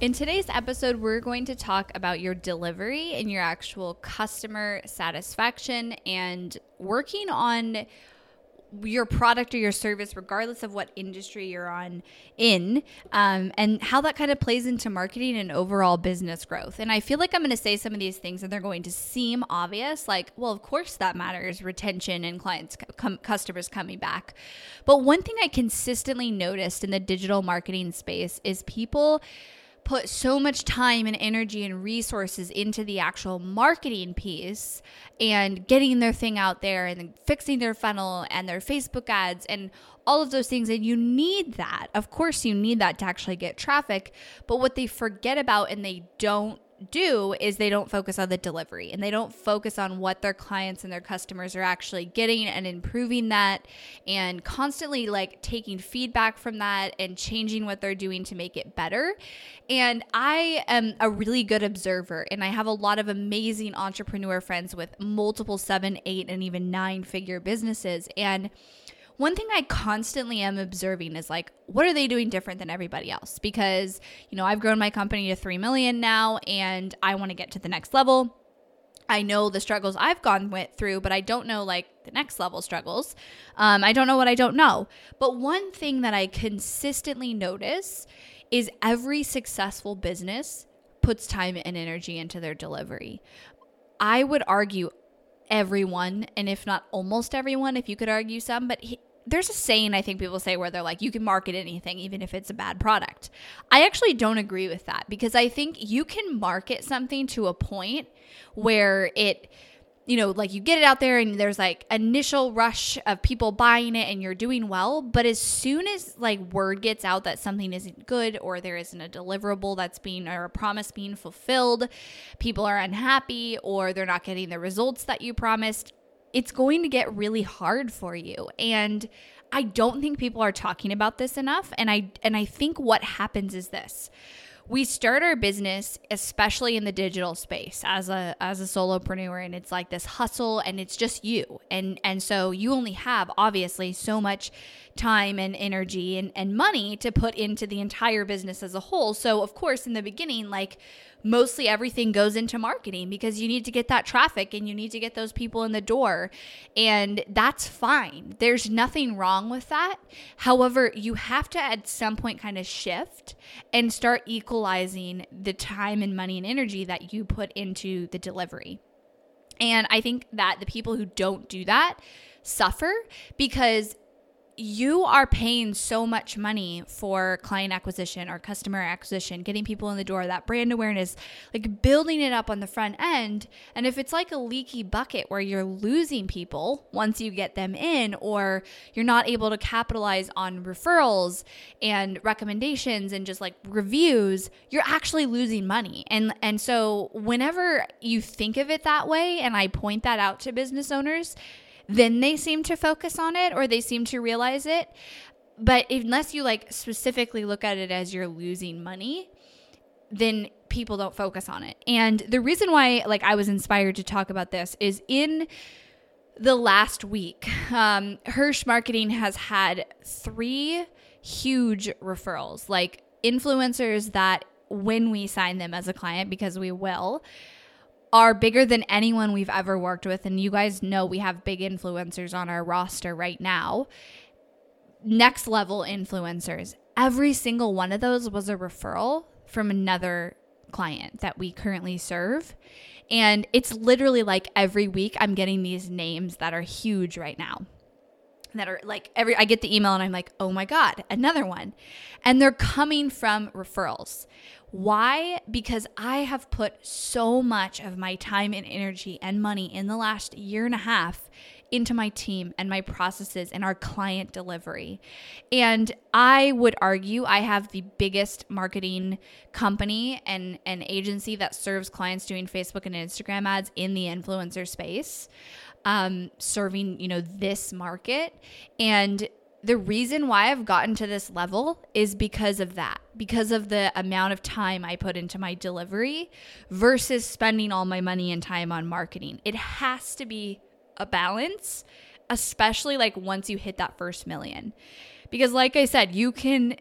In today's episode, we're going to talk about your delivery and your actual customer satisfaction and working on your product or your service, regardless of what industry you're on in, um, and how that kind of plays into marketing and overall business growth. And I feel like I'm going to say some of these things and they're going to seem obvious, like, well, of course that matters, retention and clients, com- customers coming back. But one thing I consistently noticed in the digital marketing space is people put so much time and energy and resources into the actual marketing piece and getting their thing out there and fixing their funnel and their Facebook ads and all of those things. And you need that. Of course, you need that to actually get traffic. But what they forget about and they don't do is they don't focus on the delivery and they don't focus on what their clients and their customers are actually getting and improving that and constantly like taking feedback from that and changing what they're doing to make it better. And I am a really good observer and I have a lot of amazing entrepreneur friends with multiple seven, eight, and even nine figure businesses. And one thing I constantly am observing is like, what are they doing different than everybody else? Because, you know, I've grown my company to 3 million now and I want to get to the next level. I know the struggles I've gone with, through, but I don't know like the next level struggles. Um, I don't know what I don't know. But one thing that I consistently notice is every successful business puts time and energy into their delivery. I would argue everyone, and if not almost everyone, if you could argue some, but there's a saying I think people say where they're like, you can market anything, even if it's a bad product. I actually don't agree with that because I think you can market something to a point where it, you know, like you get it out there and there's like initial rush of people buying it and you're doing well. But as soon as like word gets out that something isn't good or there isn't a deliverable that's being or a promise being fulfilled, people are unhappy or they're not getting the results that you promised it's going to get really hard for you. And I don't think people are talking about this enough and I and I think what happens is this we start our business especially in the digital space as a as a solopreneur and it's like this hustle and it's just you and and so you only have obviously so much time and energy and, and money to put into the entire business as a whole so of course in the beginning like mostly everything goes into marketing because you need to get that traffic and you need to get those people in the door. And that's fine. There's nothing wrong with that. However, you have to at some point kind of shift and start equalizing the time and money and energy that you put into the delivery. And I think that the people who don't do that suffer because you are paying so much money for client acquisition or customer acquisition, getting people in the door, that brand awareness, like building it up on the front end. And if it's like a leaky bucket where you're losing people once you get them in, or you're not able to capitalize on referrals and recommendations and just like reviews, you're actually losing money. And and so whenever you think of it that way, and I point that out to business owners, then they seem to focus on it or they seem to realize it. But unless you like specifically look at it as you're losing money, then people don't focus on it. And the reason why like I was inspired to talk about this is in the last week, um, Hirsch Marketing has had three huge referrals, like influencers that when we sign them as a client, because we will, are bigger than anyone we've ever worked with. And you guys know we have big influencers on our roster right now. Next level influencers. every single one of those was a referral from another client that we currently serve. And it's literally like every week I'm getting these names that are huge right now. That are like every, I get the email and I'm like, oh my God, another one. And they're coming from referrals. Why? Because I have put so much of my time and energy and money in the last year and a half into my team and my processes and our client delivery. And I would argue I have the biggest marketing company and an agency that serves clients doing Facebook and Instagram ads in the influencer space. Um, serving, you know, this market. And the reason why I've gotten to this level is because of that, because of the amount of time I put into my delivery versus spending all my money and time on marketing. It has to be a balance, especially like once you hit that first million. Because like I said, you can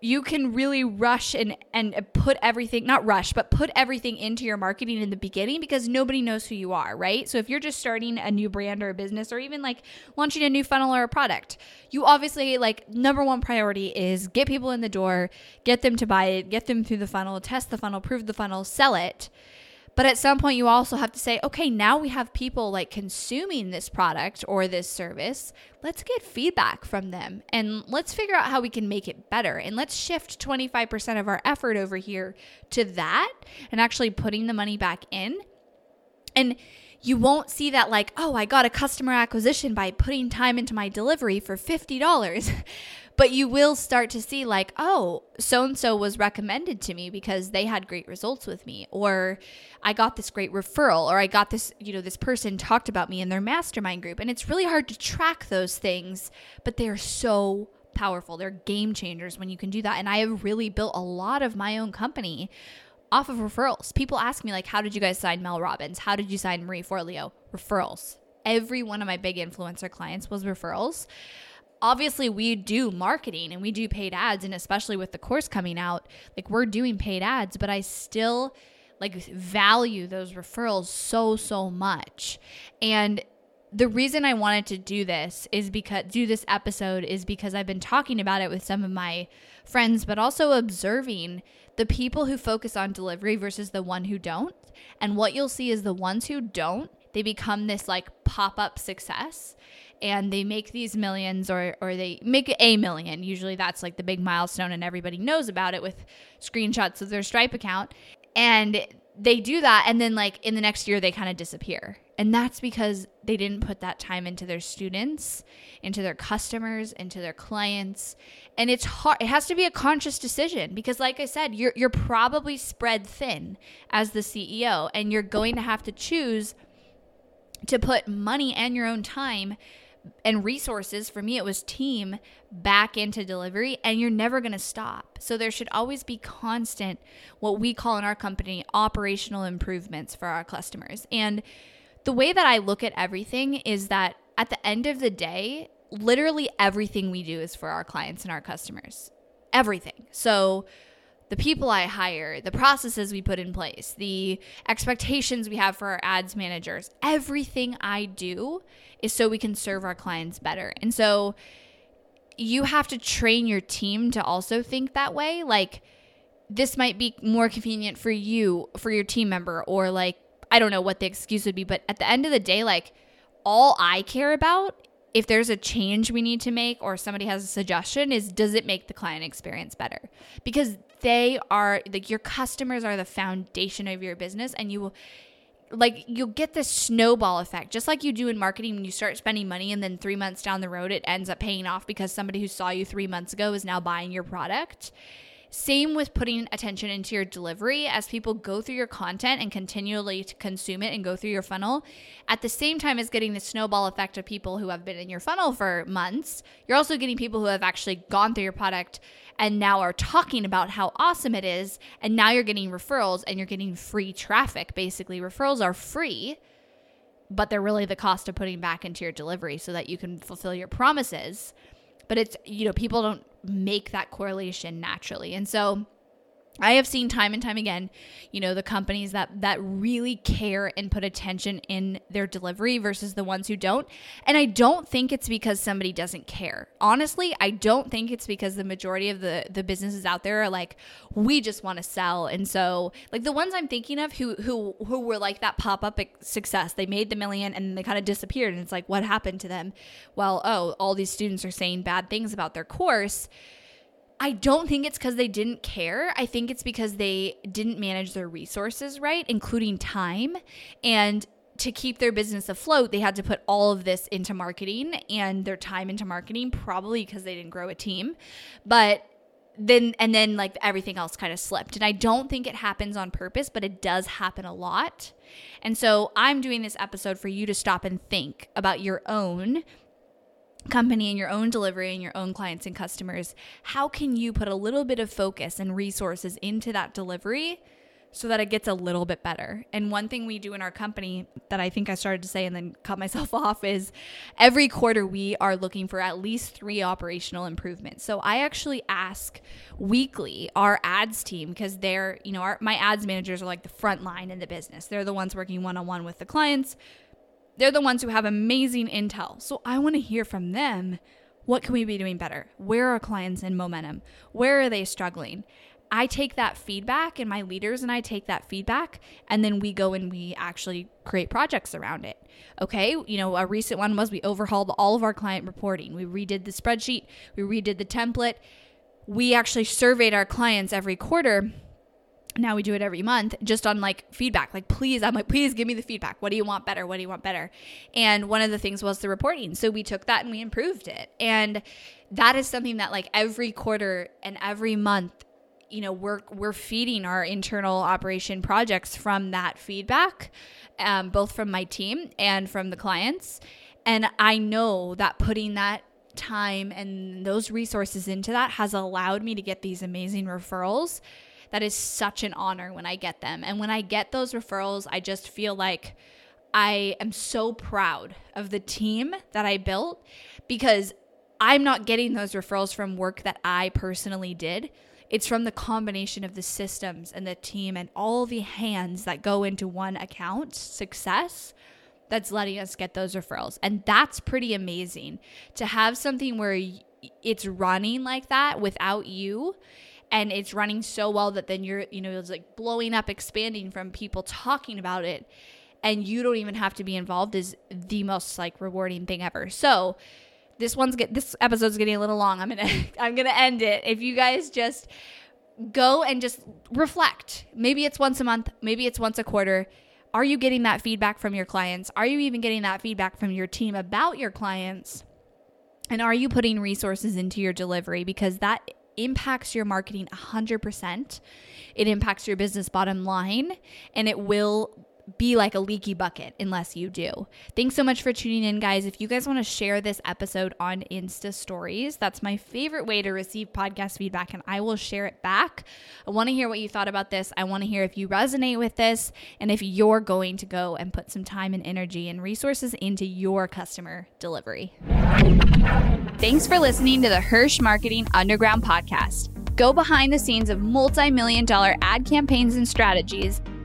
you can really rush and and put everything not rush but put everything into your marketing in the beginning because nobody knows who you are right? So if you're just starting a new brand or a business or even like launching a new funnel or a product you obviously like number one priority is get people in the door get them to buy it get them through the funnel test the funnel prove the funnel sell it but at some point, you also have to say, okay, now we have people like consuming this product or this service. Let's get feedback from them and let's figure out how we can make it better. And let's shift 25% of our effort over here to that and actually putting the money back in. And you won't see that like, oh, I got a customer acquisition by putting time into my delivery for $50. but you will start to see like oh so and so was recommended to me because they had great results with me or i got this great referral or i got this you know this person talked about me in their mastermind group. And it's really hard to track those things but they're so powerful. They're game changers when you can do that. And i have really built a lot of my own company off of referrals. People ask me like how did you guys sign mel robbins? How did you sign marie forleo? Referrals. Every one of my big influencer clients was referrals obviously we do marketing and we do paid ads and especially with the course coming out like we're doing paid ads but i still like value those referrals so so much. And the reason i wanted to do this is because do this episode is because i've been talking about it with some of my friends but also observing the people who focus on delivery versus the one who don't. And what you'll see is the ones who don't they become this like pop-up success and they make these millions or or they make a million. Usually that's like the big milestone and everybody knows about it with screenshots of their Stripe account. And they do that and then like in the next year they kind of disappear. And that's because they didn't put that time into their students, into their customers, into their clients. And it's hard it has to be a conscious decision because like I said, you're you're probably spread thin as the CEO and you're going to have to choose to put money and your own time and resources for me it was team back into delivery and you're never going to stop. So there should always be constant what we call in our company operational improvements for our customers. And the way that i look at everything is that at the end of the day literally everything we do is for our clients and our customers. Everything. So the people I hire, the processes we put in place, the expectations we have for our ads managers, everything I do is so we can serve our clients better. And so you have to train your team to also think that way. Like, this might be more convenient for you, for your team member, or like, I don't know what the excuse would be, but at the end of the day, like, all I care about if there's a change we need to make or somebody has a suggestion is does it make the client experience better because they are like your customers are the foundation of your business and you will like you'll get this snowball effect just like you do in marketing when you start spending money and then 3 months down the road it ends up paying off because somebody who saw you 3 months ago is now buying your product same with putting attention into your delivery as people go through your content and continually consume it and go through your funnel. At the same time as getting the snowball effect of people who have been in your funnel for months, you're also getting people who have actually gone through your product and now are talking about how awesome it is. And now you're getting referrals and you're getting free traffic. Basically, referrals are free but they're really the cost of putting back into your delivery so that you can fulfill your promises. But it's, you know, people don't make that correlation naturally. And so I have seen time and time again, you know, the companies that that really care and put attention in their delivery versus the ones who don't. And I don't think it's because somebody doesn't care. Honestly, I don't think it's because the majority of the the businesses out there are like we just want to sell. And so, like the ones I'm thinking of who who who were like that pop-up success. They made the million and they kind of disappeared and it's like what happened to them? Well, oh, all these students are saying bad things about their course I don't think it's because they didn't care. I think it's because they didn't manage their resources right, including time. And to keep their business afloat, they had to put all of this into marketing and their time into marketing, probably because they didn't grow a team. But then, and then like everything else kind of slipped. And I don't think it happens on purpose, but it does happen a lot. And so I'm doing this episode for you to stop and think about your own company and your own delivery and your own clients and customers, how can you put a little bit of focus and resources into that delivery so that it gets a little bit better? And one thing we do in our company that I think I started to say and then cut myself off is every quarter we are looking for at least three operational improvements. So I actually ask weekly our ads team because they're, you know, our, my ads managers are like the front line in the business. They're the ones working one on one with the clients they're the ones who have amazing intel. So I want to hear from them. What can we be doing better? Where are clients in momentum? Where are they struggling? I take that feedback and my leaders and I take that feedback and then we go and we actually create projects around it. Okay, you know, a recent one was we overhauled all of our client reporting. We redid the spreadsheet, we redid the template. We actually surveyed our clients every quarter now we do it every month just on like feedback like please i'm like please give me the feedback. What do you want better? What do you want better? And one of the things was the reporting. So we took that and we improved it. And that is something that like every quarter and every month you know we're we're feeding our internal operation projects from that feedback um, both from my team and from the clients. And i know that putting that time and those resources into that has allowed me to get these amazing referrals that is such an honor when I get them. And when I get those referrals, I just feel like I am so proud of the team that I built because I'm not getting those referrals from work that I personally did. It's from the combination of the systems and the team and all the hands that go into one account success that's letting us get those referrals. And that's pretty amazing to have something where it's running like that without you and it's running so well that then you're you know it's like blowing up expanding from people talking about it and you don't even have to be involved is the most like rewarding thing ever. So this one's get this episode's getting a little long. I'm gonna i'm gonna end it. If you guys just go and just reflect. Maybe it's once a month maybe it's once a quarter. Are you getting that feedback from your clients? Are you even getting that feedback from your team about your clients? And are you putting resources into your delivery? Because that impacts your marketing 100%. It impacts your business bottom line and it will be like a leaky bucket unless you do. Thanks so much for tuning in, guys. If you guys want to share this episode on Insta stories, that's my favorite way to receive podcast feedback, and I will share it back. I want to hear what you thought about this. I want to hear if you resonate with this and if you're going to go and put some time and energy and resources into your customer delivery. Thanks for listening to the Hirsch Marketing Underground podcast. Go behind the scenes of multi million dollar ad campaigns and strategies